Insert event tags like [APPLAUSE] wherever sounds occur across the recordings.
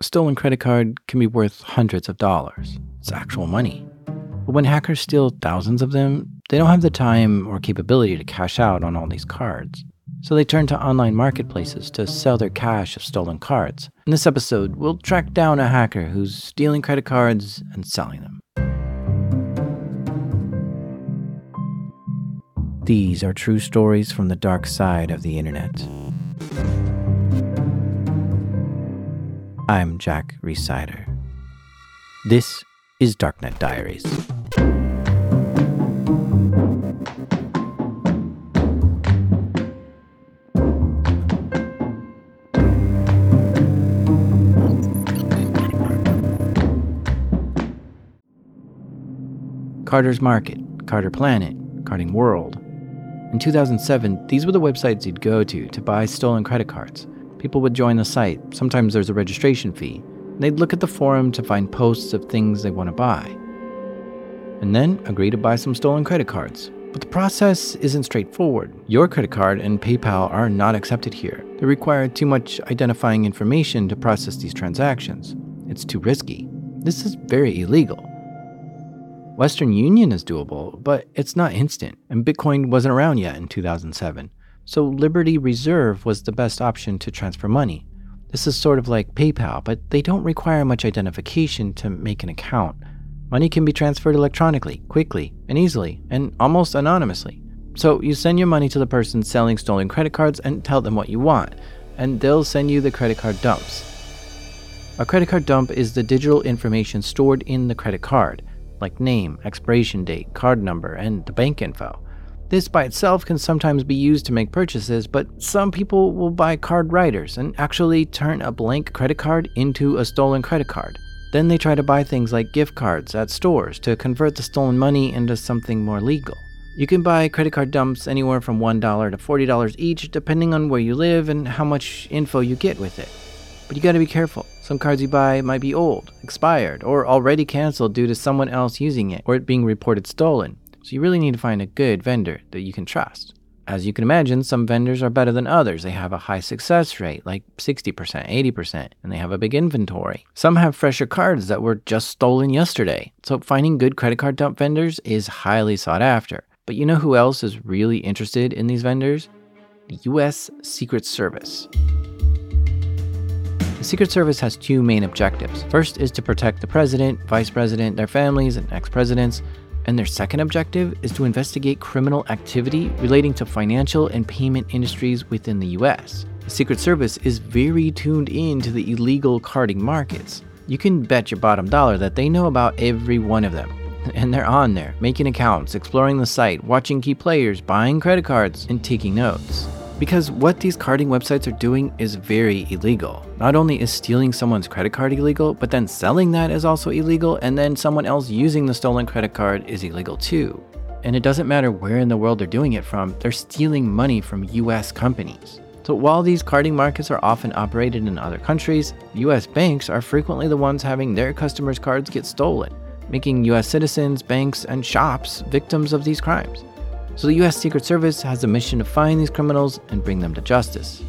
A stolen credit card can be worth hundreds of dollars. It's actual money. But when hackers steal thousands of them, they don't have the time or capability to cash out on all these cards. So they turn to online marketplaces to sell their cache of stolen cards. In this episode, we'll track down a hacker who's stealing credit cards and selling them. These are true stories from the dark side of the internet. I'm Jack Rhysider. This is Darknet Diaries. Carder's Market, Carder Planet, Carding World. In 2007, these were the websites you'd go to to buy stolen credit cards. People would join the site, sometimes there's a registration fee. They'd look at the forum to find posts of things they want to buy. And then agree to buy some stolen credit cards. But the process isn't straightforward. Your credit card and PayPal are not accepted here. They require too much identifying information to process these transactions. It's too risky. This is very illegal. Western Union is doable, but it's not instant, and Bitcoin wasn't around yet in 2007. So Liberty Reserve was the best option to transfer money. This is sort of like PayPal, but they don't require much identification to make an account. Money can be transferred electronically, quickly, and easily, and almost anonymously. So you send your money to the person selling stolen credit cards and tell them what you want, and they'll send you the credit card dumps. A credit card dump is the digital information stored in the credit card like name, expiration date, card number, and the bank info. This by itself can sometimes be used to make purchases, but some people will buy card writers and actually turn a blank credit card into a stolen credit card. Then they try to buy things like gift cards at stores to convert the stolen money into something more legal. You can buy credit card dumps anywhere from $1 to $40 each, depending on where you live and how much info you get with it. But you gotta be careful. Some cards you buy might be old, expired, or already canceled due to someone else using it or it being reported stolen. So you really need to find a good vendor that you can trust. As you can imagine, some vendors are better than others. They have a high success rate, like 60%, 80%, and they have a big inventory. Some have fresher cards that were just stolen yesterday. So finding good credit card dump vendors is highly sought after. But you know who else is really interested in these vendors? The US Secret Service. The Secret Service has two main objectives. First is to protect the president, vice president, their families, and ex presidents. And their second objective is to investigate criminal activity relating to financial and payment industries within the US. The Secret Service is very tuned in to the illegal carding markets. You can bet your bottom dollar that they know about every one of them. [LAUGHS] And they're on there, making accounts, exploring the site, watching key players, buying credit cards, and taking notes. Because what these carding websites are doing is very illegal. Not only is stealing someone's credit card illegal, but then selling that is also illegal, and then someone else using the stolen credit card is illegal too. And it doesn't matter where in the world they're doing it from, they're stealing money from US companies. So while these carding markets are often operated in other countries, US banks are frequently the ones having their customers' cards get stolen, making US citizens, banks, and shops victims of these crimes. So the US Secret Service has a mission to find these criminals and bring them to justice.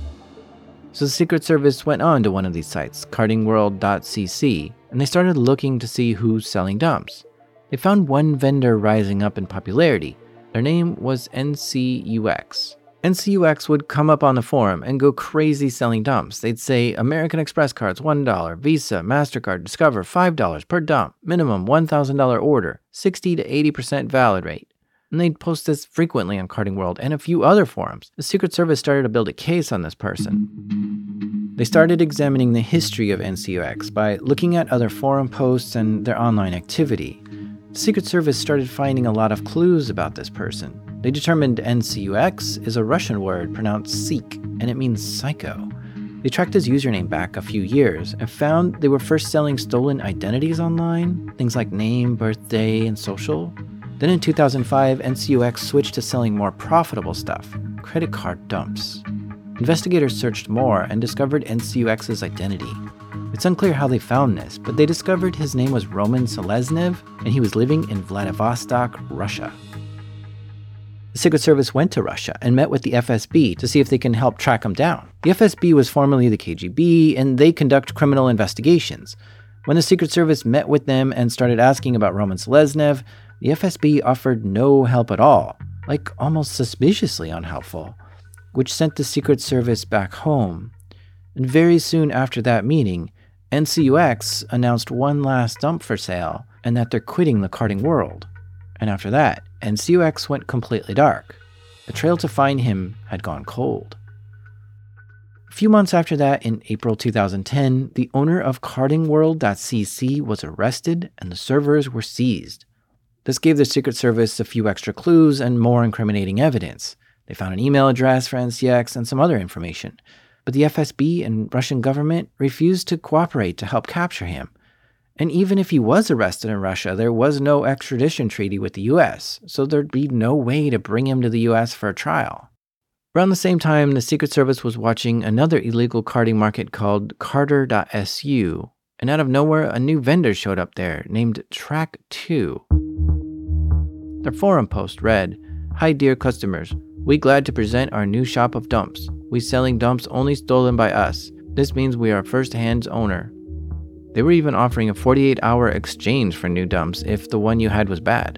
So the Secret Service went on to one of these sites, cardingworld.cc, and they started looking to see who's selling dumps. They found one vendor rising up in popularity. Their name was NCUX. NCUX would come up on the forum and go crazy selling dumps. They'd say American Express cards $1, Visa, MasterCard, Discover $5 per dump, minimum $1,000 order, 60 to 80% valid rate and they'd post this frequently on Carding World and a few other forums. The Secret Service started to build a case on this person. They started examining the history of NCUX by looking at other forum posts and their online activity. The Secret Service started finding a lot of clues about this person. They determined NCUX is a Russian word pronounced Sikh, and it means psycho. They tracked his username back a few years and found they were first selling stolen identities online, things like name, birthday, and social. Then in 2005, NCUX switched to selling more profitable stuff credit card dumps. Investigators searched more and discovered NCUX's identity. It's unclear how they found this, but they discovered his name was Roman Seleznev and he was living in Vladivostok, Russia. The Secret Service went to Russia and met with the FSB to see if they can help track him down. The FSB was formerly the KGB, and they conduct criminal investigations. When the Secret Service met with them and started asking about Roman Seleznev, the FSB offered no help at all, like almost suspiciously unhelpful, which sent the Secret Service back home. And very soon after that meeting, NCUX announced one last dump for sale and that they're quitting the carding world. And after that, NCUX went completely dark. The trail to find him had gone cold. A few months after that, in April 2010, the owner of cardingworld.cc was arrested and the servers were seized. This gave the Secret Service a few extra clues and more incriminating evidence. They found an email address for NCX and some other information. But the FSB and Russian government refused to cooperate to help capture him. And even if he was arrested in Russia, there was no extradition treaty with the US, so there'd be no way to bring him to the US for a trial. Around the same time, the Secret Service was watching another illegal carding market called Carder.su, and out of nowhere, a new vendor showed up there named Track2. Their forum post read Hi, dear customers. We glad to present our new shop of dumps. We selling dumps only stolen by us. This means we are first hands owner. They were even offering a 48 hour exchange for new dumps if the one you had was bad.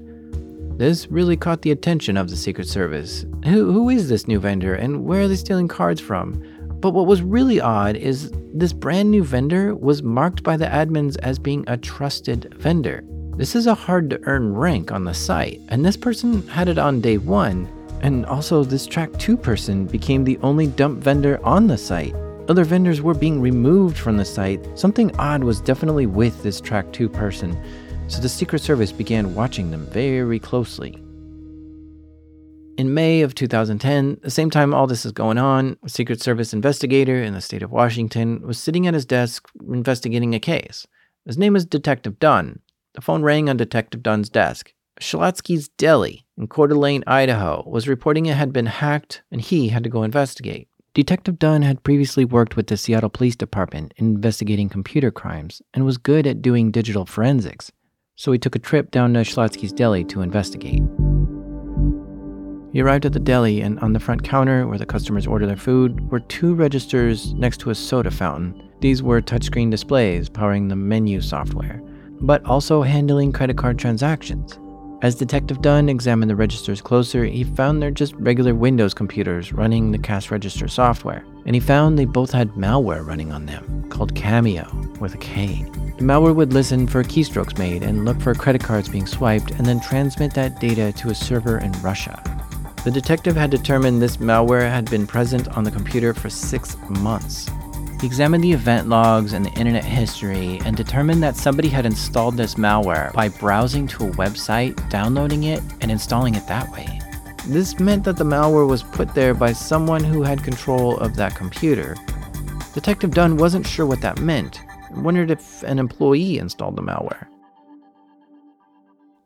This really caught the attention of the Secret Service. Who, who is this new vendor and where are they stealing cards from? But what was really odd is this brand new vendor was marked by the admins as being a trusted vendor. This is a hard to earn rank on the site, and this person had it on day one. And also, this track 2 person became the only dump vendor on the site. Other vendors were being removed from the site. Something odd was definitely with this track 2 person so the Secret Service began watching them very closely. In May of 2010, the same time all this is going on, a Secret Service investigator in the state of Washington was sitting at his desk investigating a case. His name is Detective Dunn. The phone rang on Detective Dunn's desk. Schlotzsky's Deli in Coeur d'Alene, Idaho, was reporting it had been hacked and he had to go investigate. Detective Dunn had previously worked with the Seattle Police Department investigating computer crimes and was good at doing digital forensics so he took a trip down to Schlotzsky's Deli to investigate. He arrived at the deli, and on the front counter, where the customers order their food, were two registers next to a soda fountain. These were touchscreen displays powering the menu software, but also handling credit card transactions. As Detective Dunn examined the registers closer, he found they're just regular Windows computers running the cash register software. And he found they both had malware running on them, called Kameo, with a K. The malware would listen for keystrokes made and look for credit cards being swiped and then transmit that data to a server in Russia. The detective had determined this malware had been present on the computer for six months. He examined the event logs and the internet history and determined that somebody had installed this malware by browsing to a website, downloading it, and installing it that way. This meant that the malware was put there by someone who had control of that computer. Detective Dunn wasn't sure what that meant and wondered if an employee installed the malware.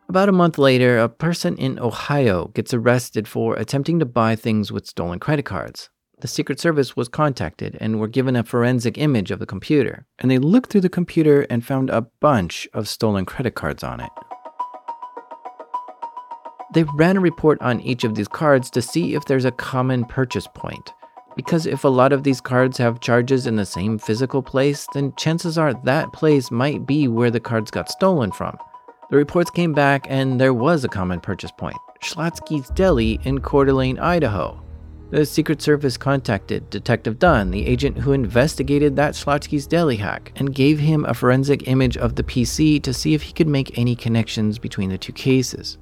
About a month later, a person in Ohio gets arrested for attempting to buy things with stolen credit cards the Secret Service was contacted and were given a forensic image of the computer. And they looked through the computer and found a bunch of stolen credit cards on it. They ran a report on each of these cards to see if there's a common purchase point. Because if a lot of these cards have charges in the same physical place, then chances are that place might be where the cards got stolen from. The reports came back and there was a common purchase point Schlotzsky's Deli in Coeur d'Alene, Idaho. The Secret Service contacted Detective Dunn, the agent who investigated that Schlotzsky's deli hack, and gave him a forensic image of the PC to see if he could make any connections between the two cases.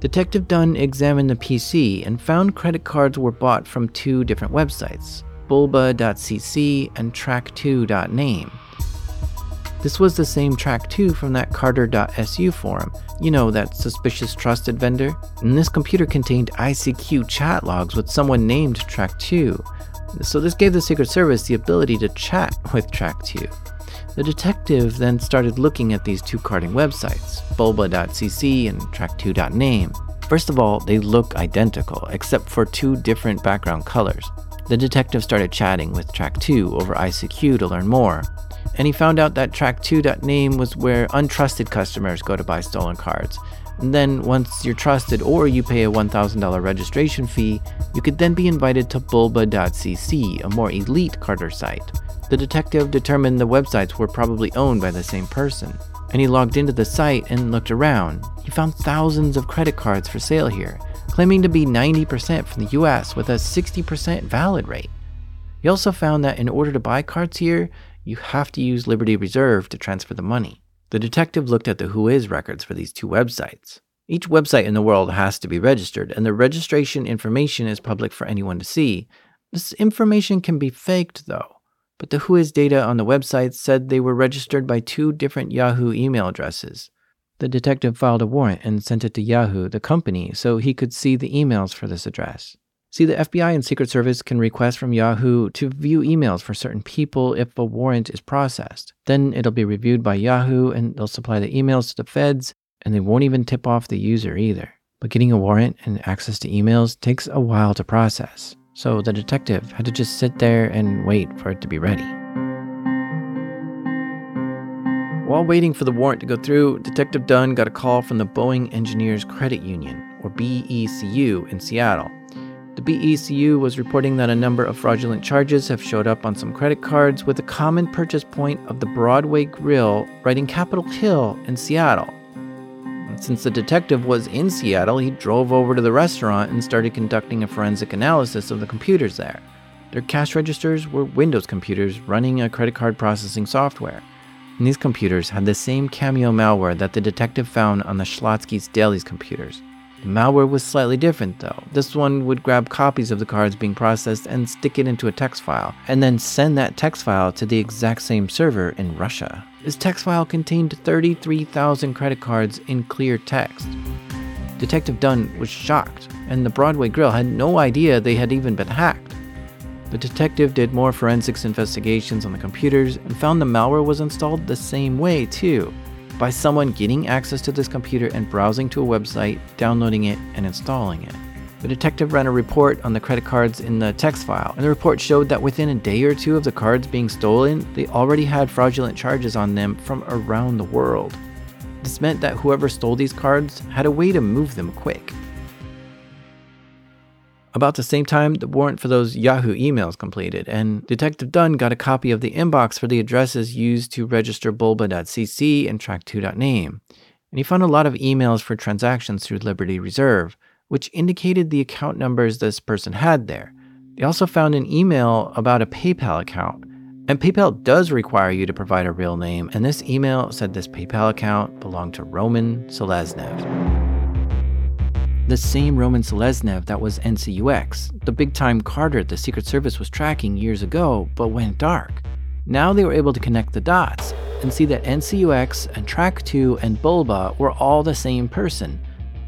Detective Dunn examined the PC and found credit cards were bought from two different websites, bulba.cc and track2.name. This was the same track 2 from that Carder.su forum. You know, that suspicious trusted vendor? And this computer contained ICQ chat logs with someone named Track 2. So this gave the Secret Service the ability to chat with Track 2. The detective then started looking at these two carding websites, bulba.cc and track2.name. First of all, they look identical, except for two different background colors. The detective started chatting with Track 2 over ICQ to learn more and he found out that track2.name was where untrusted customers go to buy stolen cards. And then, once you're trusted or you pay a $1,000 registration fee, you could then be invited to bulba.cc, a more elite carder site. The detective determined the websites were probably owned by the same person, and he logged into the site and looked around. He found thousands of credit cards for sale here, claiming to be 90% from the US with a 60% valid rate. He also found that in order to buy cards here, you have to use Liberty Reserve to transfer the money. The detective looked at the Whois records for these two websites. Each website in the world has to be registered, and the registration information is public for anyone to see. This information can be faked, though, but the Whois data on the websites said they were registered by two different Yahoo email addresses. The detective filed a warrant and sent it to Yahoo, the company, so he could see the emails for this address. See, the FBI and Secret Service can request from Yahoo to view emails for certain people if a warrant is processed. Then it'll be reviewed by Yahoo and they'll supply the emails to the feds, and they won't even tip off the user either. But getting a warrant and access to emails takes a while to process, so the detective had to just sit there and wait for it to be ready. While waiting for the warrant to go through, Detective Dunn got a call from the Boeing Engineers Credit Union, or BECU, in Seattle. The BECU was reporting that a number of fraudulent charges have showed up on some credit cards with a common purchase point of the Broadway Grill right in Capitol Hill in Seattle. Since the detective was in Seattle, he drove over to the restaurant and started conducting a forensic analysis of the computers there. Their cash registers were Windows computers running a credit card processing software. And these computers had the same Kameo malware that the detective found on the Schlotzsky's Deli's computers. Malware was slightly different though. This one would grab copies of the cards being processed and stick it into a text file, and then send that text file to the exact same server in Russia. This text file contained 33,000 credit cards in clear text. Detective Dunn was shocked, and the Broadway Grill had no idea they had even been hacked. The detective did more forensics investigations on the computers and found the malware was installed the same way, too by someone getting access to this computer and browsing to a website, downloading it, and installing it. The detective ran a report on the credit cards in the text file, and the report showed that within a day or two of the cards being stolen, they already had fraudulent charges on them from around the world. This meant that whoever stole these cards had a way to move them quick. About the same time, the warrant for those Yahoo emails completed, and Detective Dunn got a copy of the inbox for the addresses used to register bulba.cc and track2.name. And he found a lot of emails for transactions through Liberty Reserve, which indicated the account numbers this person had there. They also found an email about a PayPal account. And PayPal does require you to provide a real name, and this email said this PayPal account belonged to Roman Seleznev the same Roman Seleznev that was NCUX, the big time carder the Secret Service was tracking years ago but went dark. Now they were able to connect the dots and see that NCUX and Track 2 and Bulba were all the same person.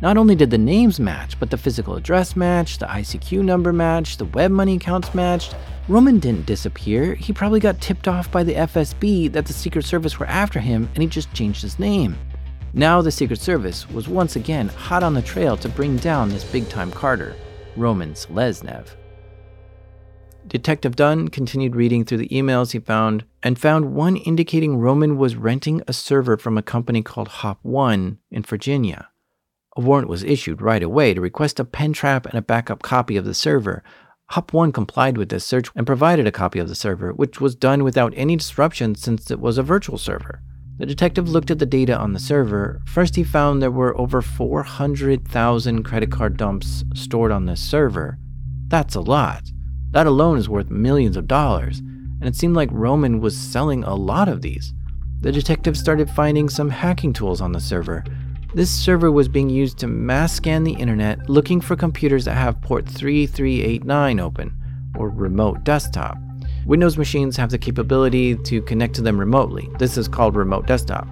Not only did the names match, but the physical address matched, the ICQ number matched, the web money accounts matched. Roman didn't disappear. He probably got tipped off by the FSB that the Secret Service were after him and he just changed his name. Now the Secret Service was once again hot on the trail to bring down this big time carder, Roman Seleznev. Detective Dunn continued reading through the emails he found and found one indicating Roman was renting a server from a company called Hop One in Virginia. A warrant was issued right away to request a pen trap and a backup copy of the server. Hop One complied with this search and provided a copy of the server, which was done without any disruption since it was a virtual server. The detective looked at the data on the server. First, he found there were over 400,000 credit card dumps stored on this server. That's a lot. That alone is worth millions of dollars, and it seemed like Roman was selling a lot of these. The detective started finding some hacking tools on the server. This server was being used to mass scan the internet looking for computers that have port 3389 open, or remote desktop. Windows machines have the capability to connect to them remotely. This is called remote desktop.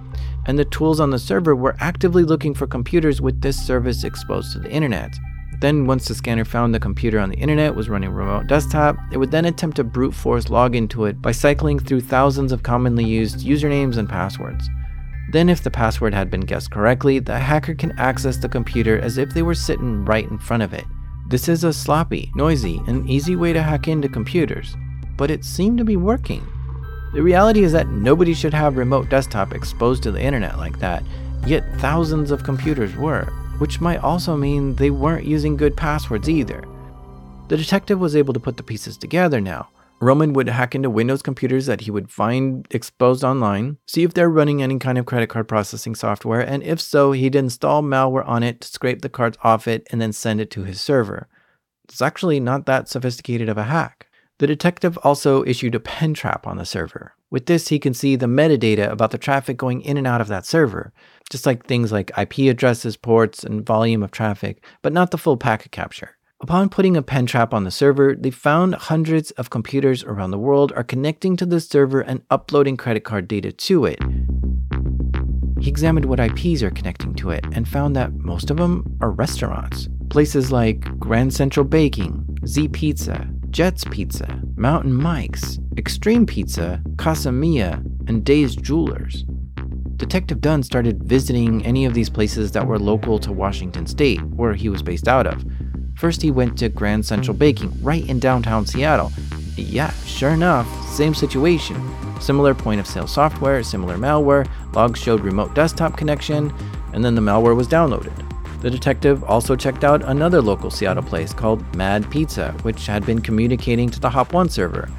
And the tools on the server were actively looking for computers with this service exposed to the internet. Then, once the scanner found the computer on the internet was running remote desktop, it would then attempt to brute force log into it by cycling through thousands of commonly used usernames and passwords. Then, if the password had been guessed correctly, the hacker can access the computer as if they were sitting right in front of it. This is a sloppy, noisy, and easy way to hack into computers but it seemed to be working. The reality is that nobody should have remote desktop exposed to the internet like that, yet thousands of computers were, which might also mean they weren't using good passwords either. The detective was able to put the pieces together now. Roman would hack into Windows computers that he would find exposed online, see if they're running any kind of credit card processing software, and if so, he'd install malware on it to scrape the cards off it and then send it to his server. It's actually not that sophisticated of a hack. The detective also issued a pen trap on the server. With this, he can see the metadata about the traffic going in and out of that server, just like things like IP addresses, ports, and volume of traffic, but not the full packet capture. Upon putting a pen trap on the server, they found hundreds of computers around the world are connecting to the server and uploading credit card data to it. He examined what IPs are connecting to it and found that most of them are restaurants. Places like Grand Central Baking, Z Pizza, Jets Pizza, Mountain Mike's, Extreme Pizza, Casa Mia, and Days Jewelers. Detective Dunn started visiting any of these places that were local to Washington State, where he was based out of. First, he went to Grand Central Baking, right in downtown Seattle. Yeah, sure enough, same situation. Similar point of sale software, similar malware, logs showed remote desktop connection, and then the malware was downloaded. The detective also checked out another local Seattle place called Mad Pizza, which had been communicating to the Hop 1 server.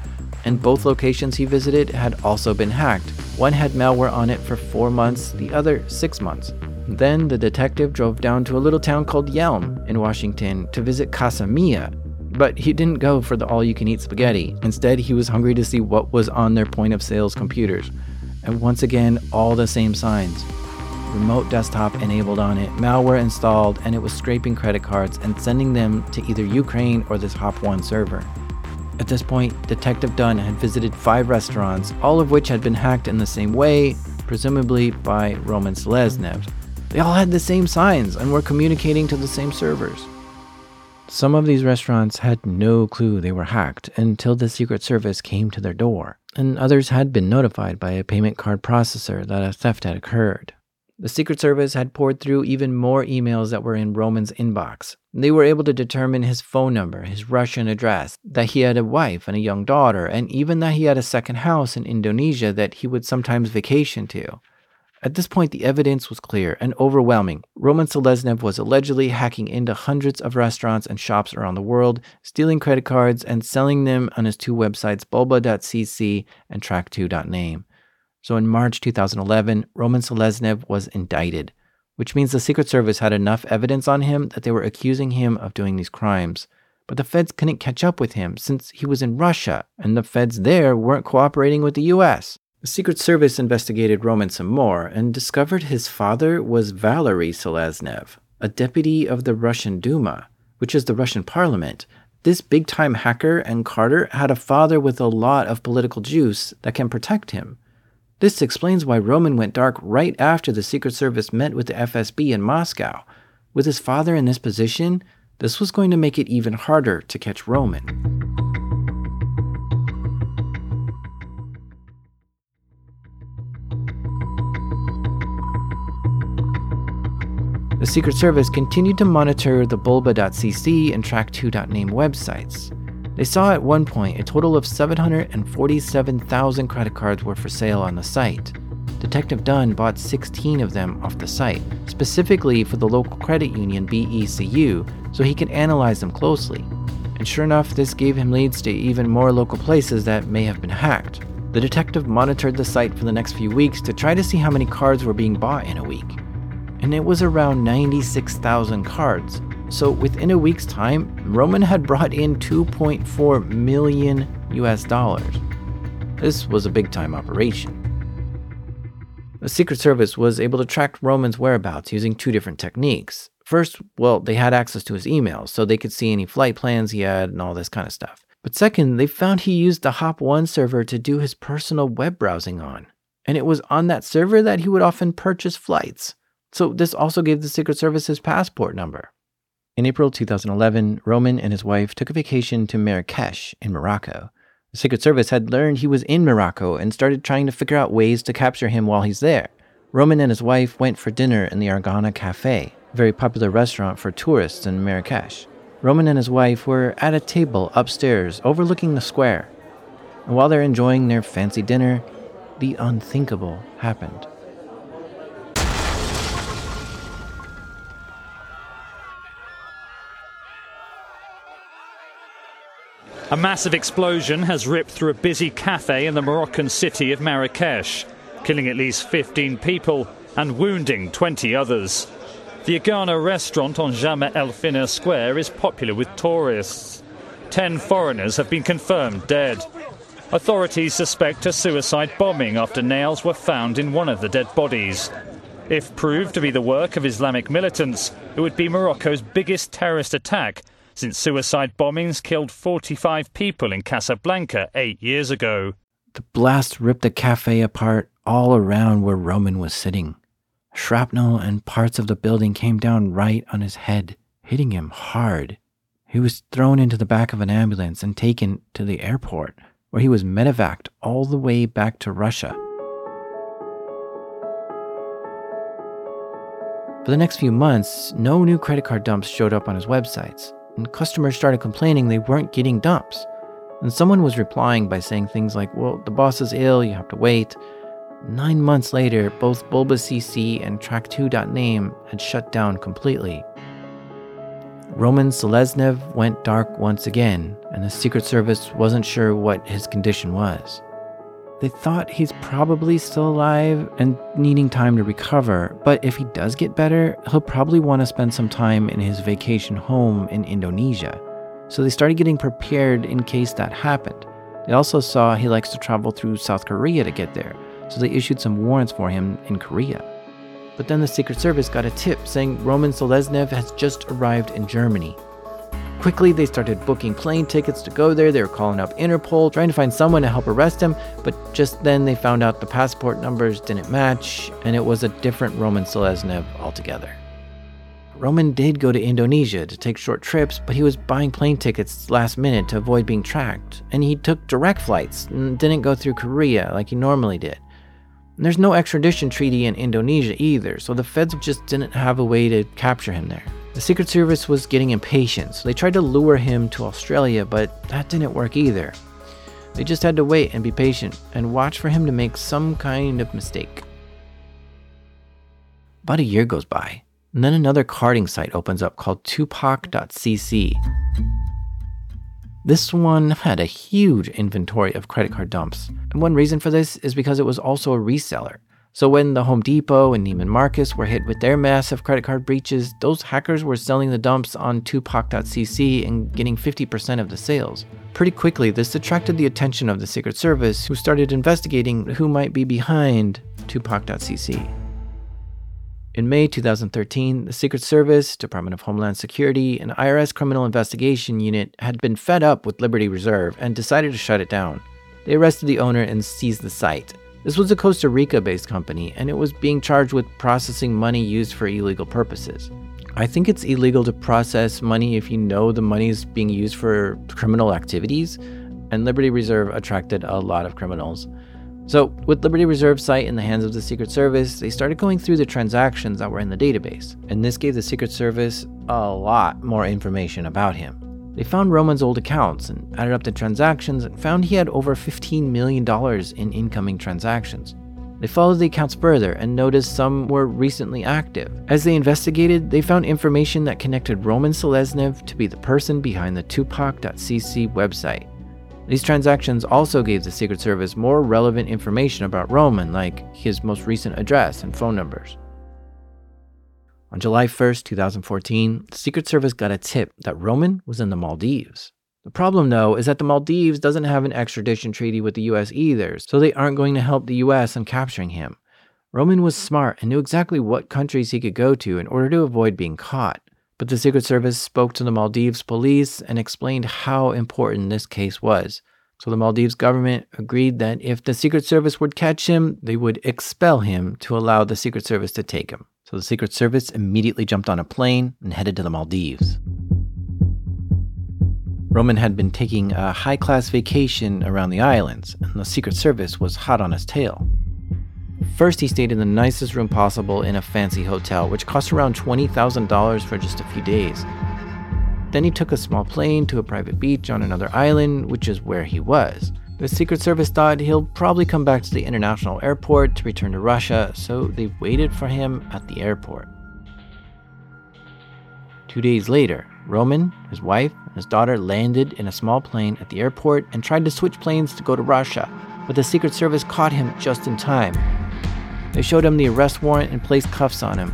And both locations he visited had also been hacked. One had malware on it for four months, the other six months. Then the detective drove down to a little town called Yelm in Washington to visit Casa Mia. But he didn't go for the all you can eat spaghetti. Instead, he was hungry to see what was on their point of sales computers. And once again, all the same signs remote desktop enabled on it, malware installed, and it was scraping credit cards and sending them to either Ukraine or this Hop 1 server. At this point, Detective Dunn had visited five restaurants, all of which had been hacked in the same way, presumably by Roman Seleznev. They all had the same signs and were communicating to the same servers. Some of these restaurants had no clue they were hacked until the Secret Service came to their door, and others had been notified by a payment card processor that a theft had occurred. The Secret Service had poured through even more emails that were in Roman's inbox. They were able to determine his phone number, his Russian address, that he had a wife and a young daughter, and even that he had a second house in Indonesia that he would sometimes vacation to. At this point, the evidence was clear and overwhelming. Roman Seleznev was allegedly hacking into hundreds of restaurants and shops around the world, stealing credit cards and selling them on his two websites, bulba.cc and track2.name. So in March 2011, Roman Seleznev was indicted, which means the Secret Service had enough evidence on him that they were accusing him of doing these crimes. But the feds couldn't catch up with him since he was in Russia, and the feds there weren't cooperating with the US. The Secret Service investigated Roman some more and discovered his father was Valery Seleznev, a deputy of the Russian Duma, which is the Russian parliament. This big time hacker and carder had a father with a lot of political juice that can protect him. This explains why Roman went dark right after the Secret Service met with the FSB in Moscow. With his father in this position, this was going to make it even harder to catch Roman. The Secret Service continued to monitor the bulba.cc and track2.name websites. They saw at one point a total of 747,000 credit cards were for sale on the site. Detective Dunn bought 16 of them off the site, specifically for the local credit union BECU, so he could analyze them closely. And sure enough, this gave him leads to even more local places that may have been hacked. The detective monitored the site for the next few weeks to try to see how many cards were being bought in a week and it was around 96,000 cards. So within a week's time, Roman had brought in 2.4 million US dollars. This was a big time operation. The Secret Service was able to track Roman's whereabouts using two different techniques. First, well, they had access to his emails, so they could see any flight plans he had and all this kind of stuff. But second, they found he used the Hop 1 server to do his personal web browsing on. And it was on that server that he would often purchase flights. So this also gave the Secret Service his passport number. In April 2011, Roman and his wife took a vacation to Marrakesh in Morocco. The Secret Service had learned he was in Morocco and started trying to figure out ways to capture him while he's there. Roman and his wife went for dinner in the Argana Cafe, a very popular restaurant for tourists in Marrakesh. Roman and his wife were at a table upstairs overlooking the square. And while they're enjoying their fancy dinner, the unthinkable happened. A massive explosion has ripped through a busy cafe in the Moroccan city of Marrakesh, killing at least 15 people and wounding 20 others. The Argana restaurant on Jemaa El Fina Square is popular with tourists. Ten foreigners have been confirmed dead. Authorities suspect a suicide bombing after nails were found in one of the dead bodies. If proved to be the work of Islamic militants, it would be Morocco's biggest terrorist attack since suicide bombings killed 45 people in Casablanca eight years ago. The blast ripped the cafe apart all around where Roman was sitting. Shrapnel and parts of the building came down right on his head, hitting him hard. He was thrown into the back of an ambulance and taken to the airport, where he was medevaced all the way back to Russia. For the next few months, no new credit card dumps showed up on his websites and customers started complaining they weren't getting dumps. And someone was replying by saying things like, Well, the boss is ill, you have to wait. Nine months later, both BulbaCC and Track2.name had shut down completely. Roman Seleznev went dark once again, and the Secret Service wasn't sure what his condition was. They thought he's probably still alive and needing time to recover, but if he does get better, he'll probably want to spend some time in his vacation home in Indonesia. So they started getting prepared in case that happened. They also saw he likes to travel through South Korea to get there, so they issued some warrants for him in Korea. But then the Secret Service got a tip saying Roman Seleznev has just arrived in Germany. Quickly, they started booking plane tickets to go there. They were calling up Interpol, trying to find someone to help arrest him. But just then, they found out the passport numbers didn't match, and it was a different Roman Seleznev altogether. Roman did go to Indonesia to take short trips, but he was buying plane tickets last minute to avoid being tracked. And he took direct flights and didn't go through Korea like he normally did. And there's no extradition treaty in Indonesia either, so the feds just didn't have a way to capture him there. The Secret Service was getting impatient, so they tried to lure him to Australia, but that didn't work either. They just had to wait and be patient and watch for him to make some kind of mistake. About a year goes by, and then another carding site opens up called Tupac.cc. This one had a huge inventory of credit card dumps, and one reason for this is because it was also a reseller. So when the Home Depot and Neiman Marcus were hit with their massive credit card breaches, those hackers were selling the dumps on Tupac.cc and getting 50% of the sales. Pretty quickly, this attracted the attention of the Secret Service, who started investigating who might be behind Tupac.cc. In May 2013, the Secret Service, Department of Homeland Security, and IRS Criminal Investigation Unit had been fed up with Liberty Reserve and decided to shut it down. They arrested the owner and seized the site. This was a Costa Rica based company, and it was being charged with processing money used for illegal purposes. I think it's illegal to process money if you know the money is being used for criminal activities, and Liberty Reserve attracted a lot of criminals. So, with Liberty Reserve site in the hands of the Secret Service, they started going through the transactions that were in the database, and this gave the Secret Service a lot more information about him. They found Roman's old accounts and added up the transactions and found he had over $15 million in incoming transactions. They followed the accounts further and noticed some were recently active. As they investigated, they found information that connected Roman Seleznev to be the person behind the Tupac.cc website. These transactions also gave the Secret Service more relevant information about Roman, like his most recent address and phone numbers. On July 1st, 2014, the Secret Service got a tip that Roman was in the Maldives. The problem, though, is that the Maldives doesn't have an extradition treaty with the US either, so they aren't going to help the US in capturing him. Roman was smart and knew exactly what countries he could go to in order to avoid being caught. But the Secret Service spoke to the Maldives police and explained how important this case was. So the Maldives government agreed that if the Secret Service would catch him, they would expel him to allow the Secret Service to take him. So the Secret Service immediately jumped on a plane and headed to the Maldives. Roman had been taking a high class vacation around the islands, and the Secret Service was hot on his tail. First, he stayed in the nicest room possible in a fancy hotel, which cost around $20,000 for just a few days. Then he took a small plane to a private beach on another island, which is where he was. The Secret Service thought he'll probably come back to the international airport to return to Russia, so they waited for him at the airport. Two days later, Roman, his wife, and his daughter landed in a small plane at the airport and tried to switch planes to go to Russia, but the Secret Service caught him just in time. They showed him the arrest warrant and placed cuffs on him.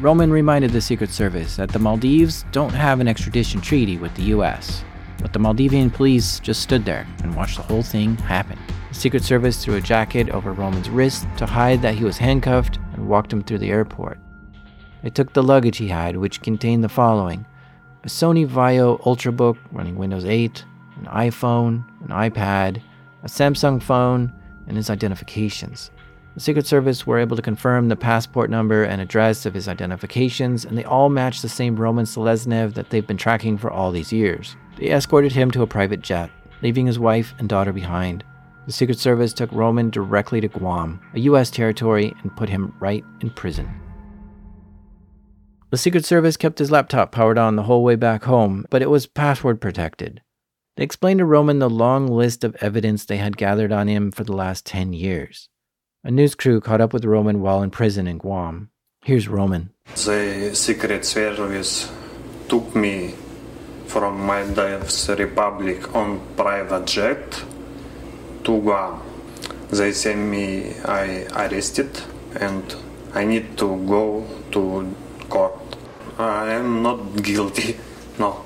Roman reminded the Secret Service that the Maldives don't have an extradition treaty with the US, but the Maldivian police just stood there and watched the whole thing happen. The Secret Service threw a jacket over Roman's wrist to hide that he was handcuffed and walked him through the airport. They took the luggage he had, which contained the following a Sony Vaio Ultrabook running Windows 8, an iPhone, an iPad, a Samsung phone, and his identifications. The Secret Service were able to confirm the passport number and address of his identifications, and they all matched the same Roman Seleznev that they've been tracking for all these years. They escorted him to a private jet, leaving his wife and daughter behind. The Secret Service took Roman directly to Guam, a U.S. territory, and put him right in prison. The Secret Service kept his laptop powered on the whole way back home, but it was password protected. They explained to Roman the long list of evidence they had gathered on him for the last 10 years. A news crew caught up with Roman while in prison in Guam. Here's Roman. The Secret Service took me from Maldives Republic on private jet to Guam. They sent me I arrested and I need to go to court. I am not [LAUGHS] guilty. No.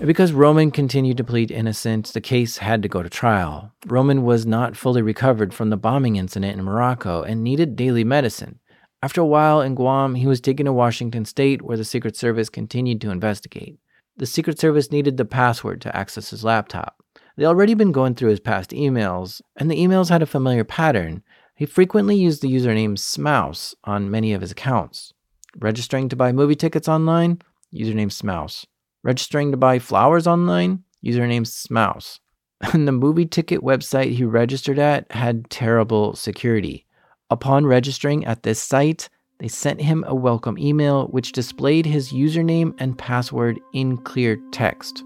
Because Roman continued to plead innocent, the case had to go to trial. Roman was not fully recovered from the bombing incident in Morocco and needed daily medicine. After a while in Guam, he was taken to Washington state where the Secret Service continued to investigate. The Secret Service needed the password to access his laptop. They'd already been going through his past emails, and the emails had a familiar pattern. He frequently used the username Smouse on many of his accounts. Registering to buy movie tickets online, username Smouse. Registering to buy flowers online, username Smouse. [LAUGHS] And the movie ticket website he registered at had terrible security. Upon registering at this site, they sent him a welcome email which displayed his username and password in clear text.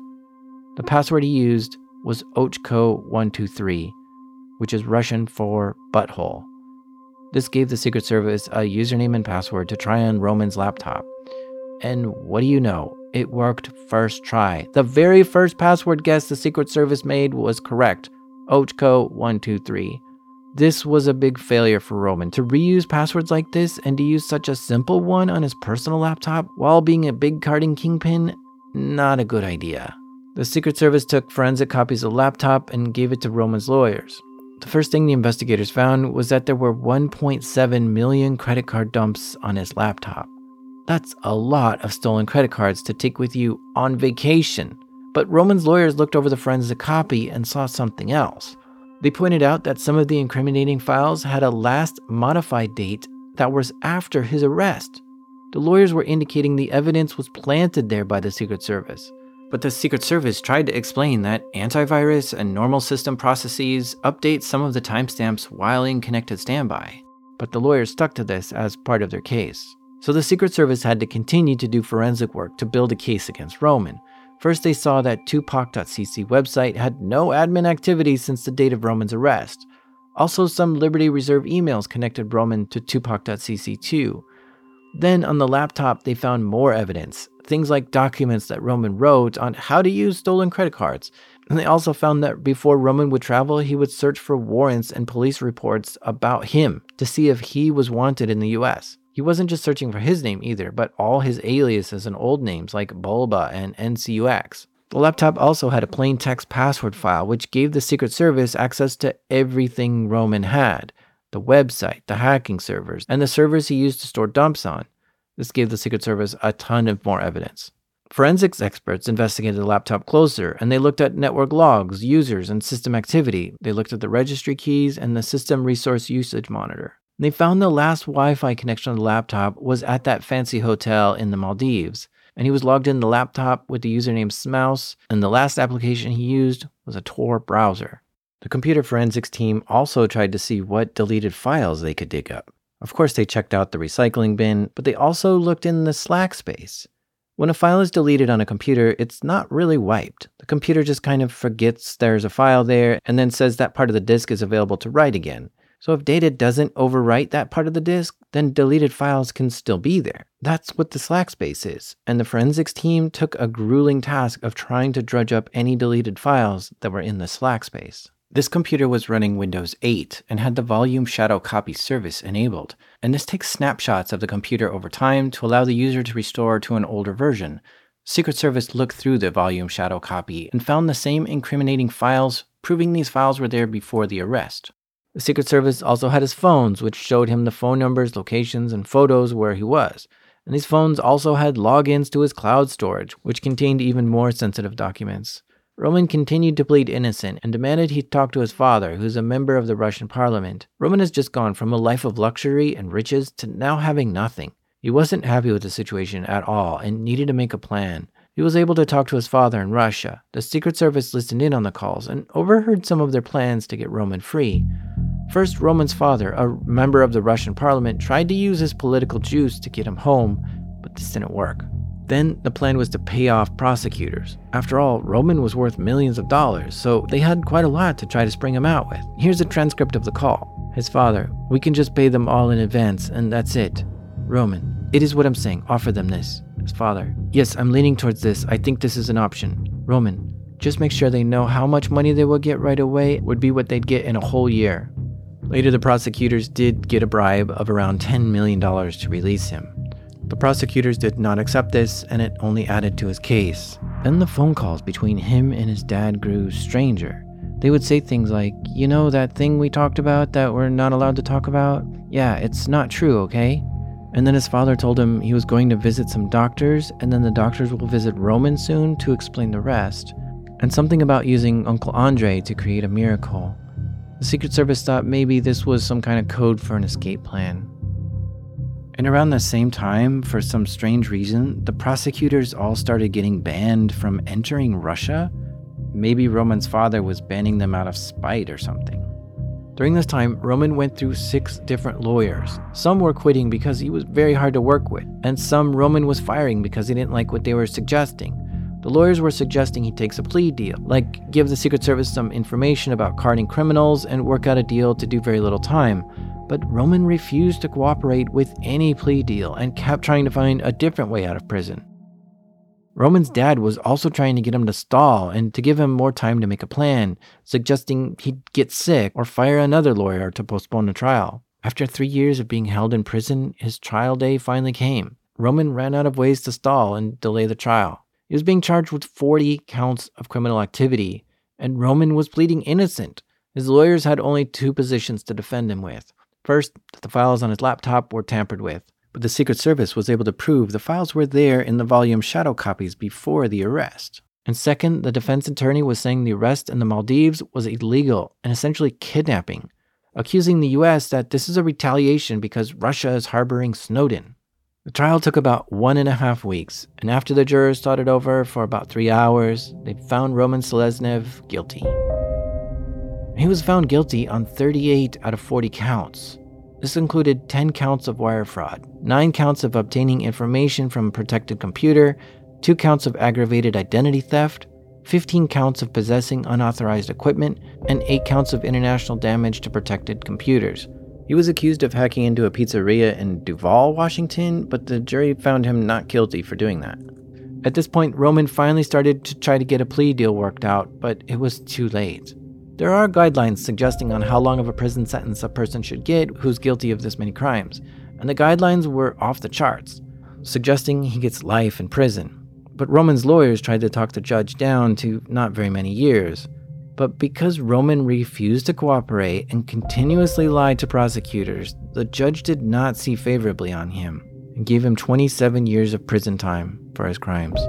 The password he used was Ochko123, which is Russian for butthole. This gave the Secret Service a username and password to try on Roman's laptop. And what do you know? It worked first try. The very first password guess the Secret Service made was correct Ochko123. This was a big failure for Roman. To reuse passwords like this and to use such a simple one on his personal laptop while being a big carding kingpin, not a good idea. The Secret Service took forensic copies of the laptop and gave it to Roman's lawyers. The first thing the investigators found was that there were 1.7 million credit card dumps on his laptop. That's a lot of stolen credit cards to take with you on vacation. But Roman's lawyers looked over the forensic copy and saw something else. They pointed out that some of the incriminating files had a last modified date that was after his arrest. The lawyers were indicating the evidence was planted there by the Secret Service. But the Secret Service tried to explain that antivirus and normal system processes update some of the timestamps while in connected standby. But the lawyers stuck to this as part of their case. So the Secret Service had to continue to do forensic work to build a case against Roman. First, they saw that Tupac.cc website had no admin activity since the date of Roman's arrest. Also, some Liberty Reserve emails connected Roman to Tupac.cc too. Then, on the laptop, they found more evidence things like documents that Roman wrote on how to use stolen credit cards. And they also found that before Roman would travel, he would search for warrants and police reports about him to see if he was wanted in the US. He wasn't just searching for his name either, but all his aliases and old names like Bulba and NCUX. The laptop also had a plain text password file, which gave the Secret Service access to everything Roman had the website, the hacking servers, and the servers he used to store dumps on. This gave the Secret Service a ton of more evidence. Forensics experts investigated the laptop closer and they looked at network logs, users, and system activity. They looked at the registry keys and the system resource usage monitor. They found the last Wi Fi connection on the laptop was at that fancy hotel in the Maldives, and he was logged in the laptop with the username Smouse, and the last application he used was a Tor browser. The computer forensics team also tried to see what deleted files they could dig up. Of course, they checked out the recycling bin, but they also looked in the slack space. When a file is deleted on a computer, it's not really wiped. The computer just kind of forgets there's a file there and then says that part of the disk is available to write again. So if data doesn't overwrite that part of the disk, then deleted files can still be there. That's what the slack space is. And the forensics team took a grueling task of trying to drudge up any deleted files that were in the slack space. This computer was running Windows 8 and had the volume shadow copy service enabled. And this takes snapshots of the computer over time to allow the user to restore to an older version. Secret Service looked through the volume shadow copy and found the same incriminating files, proving these files were there before the arrest. The Secret Service also had his phones, which showed him the phone numbers, locations, and photos where he was. And these phones also had logins to his cloud storage, which contained even more sensitive documents. Roman continued to plead innocent and demanded he talk to his father, who's a member of the Russian parliament. Roman has just gone from a life of luxury and riches to now having nothing. He wasn't happy with the situation at all and needed to make a plan. He was able to talk to his father in Russia. The Secret Service listened in on the calls and overheard some of their plans to get Roman free. First, Roman's father, a member of the Russian parliament, tried to use his political juice to get him home, but this didn't work. Then the plan was to pay off prosecutors. After all, Roman was worth millions of dollars, so they had quite a lot to try to spring him out with. Here's a transcript of the call. His father, we can just pay them all in advance, and that's it. Roman, it is what I'm saying, offer them this his father. Yes, I'm leaning towards this. I think this is an option. Roman, just make sure they know how much money they will get right away would be what they'd get in a whole year. Later, the prosecutors did get a bribe of around $10 million to release him. The prosecutors did not accept this, and it only added to his case. Then the phone calls between him and his dad grew stranger. They would say things like, You know that thing we talked about that we're not allowed to talk about? Yeah, it's not true, okay? And then his father told him he was going to visit some doctors, and then the doctors will visit Roman soon to explain the rest. And something about using Uncle Andre to create a miracle. The Secret Service thought maybe this was some kind of code for an escape plan. And around the same time, for some strange reason, the prosecutors all started getting banned from entering Russia. Maybe Roman's father was banning them out of spite or something. During this time, Roman went through six different lawyers. Some were quitting because he was very hard to work with, and some Roman was firing because he didn't like what they were suggesting. The lawyers were suggesting he takes a plea deal, like give the Secret Service some information about carding criminals and work out a deal to do very little time. But Roman refused to cooperate with any plea deal and kept trying to find a different way out of prison. Roman's dad was also trying to get him to stall and to give him more time to make a plan, suggesting he'd get sick or fire another lawyer to postpone the trial. After three years of being held in prison, his trial day finally came. Roman ran out of ways to stall and delay the trial. He was being charged with 40 counts of criminal activity, and Roman was pleading innocent. His lawyers had only two positions to defend him with. First, that the files on his laptop were tampered with but the Secret Service was able to prove the files were there in the volume shadow copies before the arrest. And second, the defense attorney was saying the arrest in the Maldives was illegal and essentially kidnapping, accusing the US that this is a retaliation because Russia is harboring Snowden. The trial took about one and a half weeks, and after the jurors thought it over for about three hours, they found Roman Seleznev guilty. He was found guilty on 38 out of 40 counts, this included 10 counts of wire fraud, 9 counts of obtaining information from a protected computer, 2 counts of aggravated identity theft, 15 counts of possessing unauthorized equipment, and 8 counts of international damage to protected computers. He was accused of hacking into a pizzeria in Duvall, Washington, but the jury found him not guilty for doing that. At this point, Roman finally started to try to get a plea deal worked out, but it was too late. There are guidelines suggesting on how long of a prison sentence a person should get who's guilty of this many crimes, and the guidelines were off the charts, suggesting he gets life in prison. But Roman's lawyers tried to talk the judge down to not very many years. But because Roman refused to cooperate and continuously lied to prosecutors, the judge did not see favorably on him and gave him 27 years of prison time for his crimes.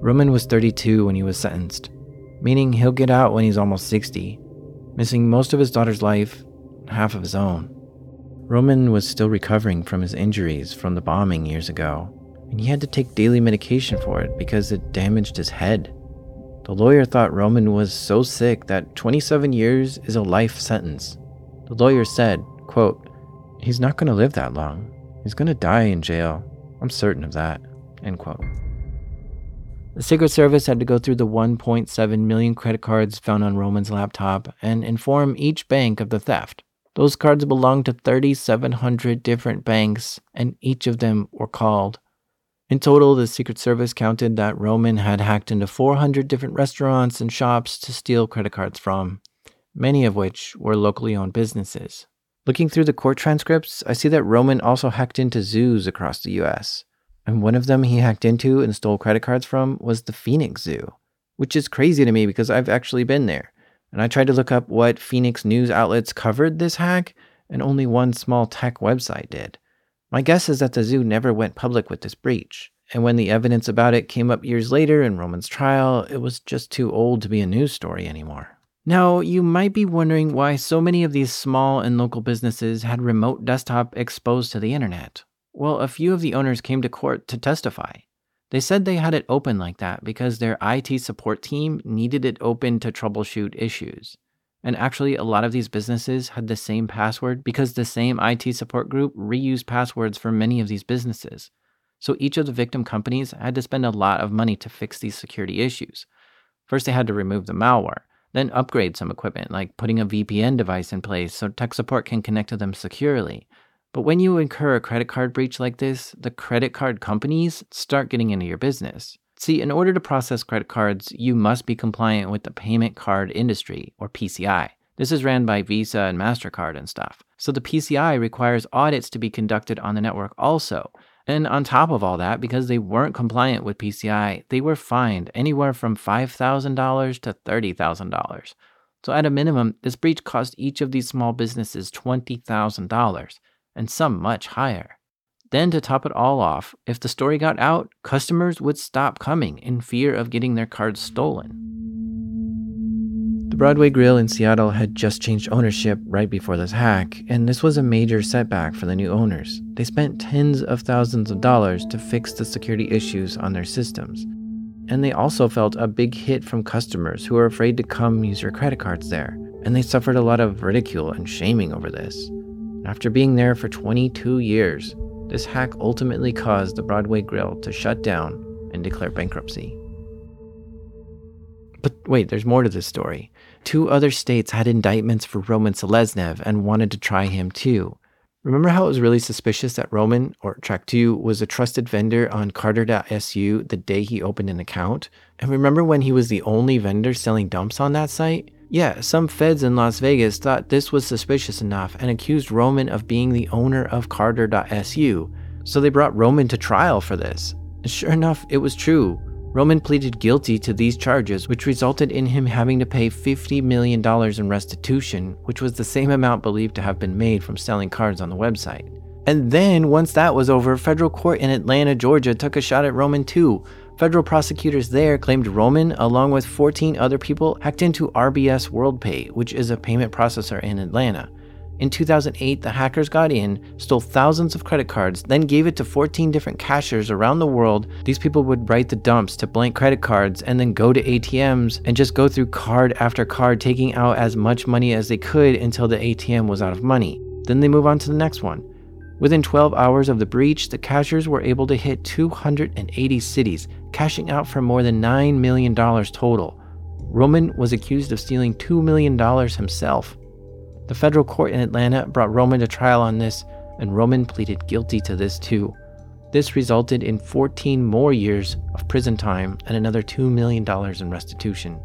Roman was 32 when he was sentenced, meaning he'll get out when he's almost 60, missing most of his daughter's life, half of his own. Roman was still recovering from his injuries from the bombing years ago, and he had to take daily medication for it because it damaged his head. The lawyer thought Roman was so sick that 27 years is a life sentence. The lawyer said, quote, He's not going to live that long. He's going to die in jail. I'm certain of that. End quote. The Secret Service had to go through the 1.7 million credit cards found on Roman's laptop and inform each bank of the theft. Those cards belonged to 3,700 different banks, and each of them were called. In total, the Secret Service counted that Roman had hacked into 400 different restaurants and shops to steal credit cards from, many of which were locally owned businesses. Looking through the court transcripts, I see that Roman also hacked into zoos across the US. And one of them he hacked into and stole credit cards from was the Phoenix Zoo, which is crazy to me because I've actually been there. And I tried to look up what Phoenix news outlets covered this hack, and only one small tech website did. My guess is that the zoo never went public with this breach. And when the evidence about it came up years later in Roman's trial, it was just too old to be a news story anymore. Now, you might be wondering why so many of these small and local businesses had remote desktop exposed to the internet. Well, a few of the owners came to court to testify. They said they had it open like that because their IT support team needed it open to troubleshoot issues. And actually, a lot of these businesses had the same password because the same IT support group reused passwords for many of these businesses. So each of the victim companies had to spend a lot of money to fix these security issues. First, they had to remove the malware, then upgrade some equipment, like putting a VPN device in place so tech support can connect to them securely. But when you incur a credit card breach like this, the credit card companies start getting into your business. See, in order to process credit cards, you must be compliant with the payment card industry, or PCI. This is ran by Visa and MasterCard and stuff. So the PCI requires audits to be conducted on the network also. And on top of all that, because they weren't compliant with PCI, they were fined anywhere from $5,000 to $30,000. So at a minimum, this breach cost each of these small businesses $20,000 and some much higher. Then, to top it all off, if the story got out, customers would stop coming in fear of getting their cards stolen. The Broadway Grill in Seattle had just changed ownership right before this hack, and this was a major setback for the new owners. They spent tens of thousands of dollars to fix the security issues on their systems. And they also felt a big hit from customers who were afraid to come use their credit cards there, and they suffered a lot of ridicule and shaming over this. After being there for 22 years, this hack ultimately caused the Broadway Grill to shut down and declare bankruptcy. But wait, there's more to this story. Two other states had indictments for Roman Seleznev and wanted to try him too. Remember how it was really suspicious that Roman, or Track2, was a trusted vendor on Carder.su the day he opened an account? And remember when he was the only vendor selling dumps on that site? Yeah, some feds in Las Vegas thought this was suspicious enough and accused Roman of being the owner of Carder.su, so they brought Roman to trial for this. Sure enough, it was true. Roman pleaded guilty to these charges, which resulted in him having to pay $50 million in restitution, which was the same amount believed to have been made from selling cards on the website. And then, once that was over, federal court in Atlanta, Georgia took a shot at Roman too, Federal prosecutors there claimed Roman, along with 14 other people, hacked into RBS WorldPay, which is a payment processor in Atlanta. In 2008, the hackers got in, stole thousands of credit cards, then gave it to 14 different cashiers around the world. These people would write the dumps to blank credit cards and then go to ATMs and just go through card after card, taking out as much money as they could until the ATM was out of money. Then they move on to the next one. Within 12 hours of the breach, the cashiers were able to hit 280 cities, cashing out for more than $9 million total. Roman was accused of stealing $2 million himself. The federal court in Atlanta brought Roman to trial on this, and Roman pleaded guilty to this too. This resulted in 14 more years of prison time and another $2 million in restitution.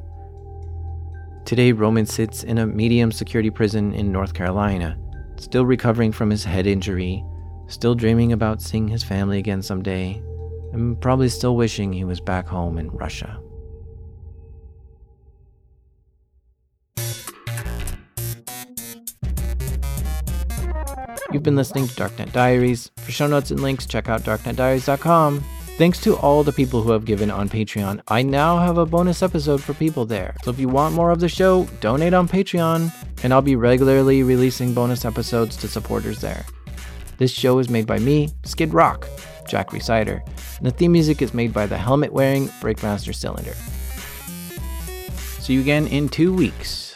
Today, Roman sits in a medium security prison in North Carolina still recovering from his head injury, still dreaming about seeing his family again someday, and probably still wishing he was back home in Russia. You've been listening to Darknet Diaries. For show notes and links, check out darknetdiaries.com. Thanks to all the people who have given on Patreon. I now have a bonus episode for people there. So if you want more of the show, donate on Patreon, and I'll be regularly releasing bonus episodes to supporters there. This show is made by me, Skid Rock, Jack Rhysider, and the theme music is made by the helmet wearing Breakmaster Cylinder. See you again in two weeks.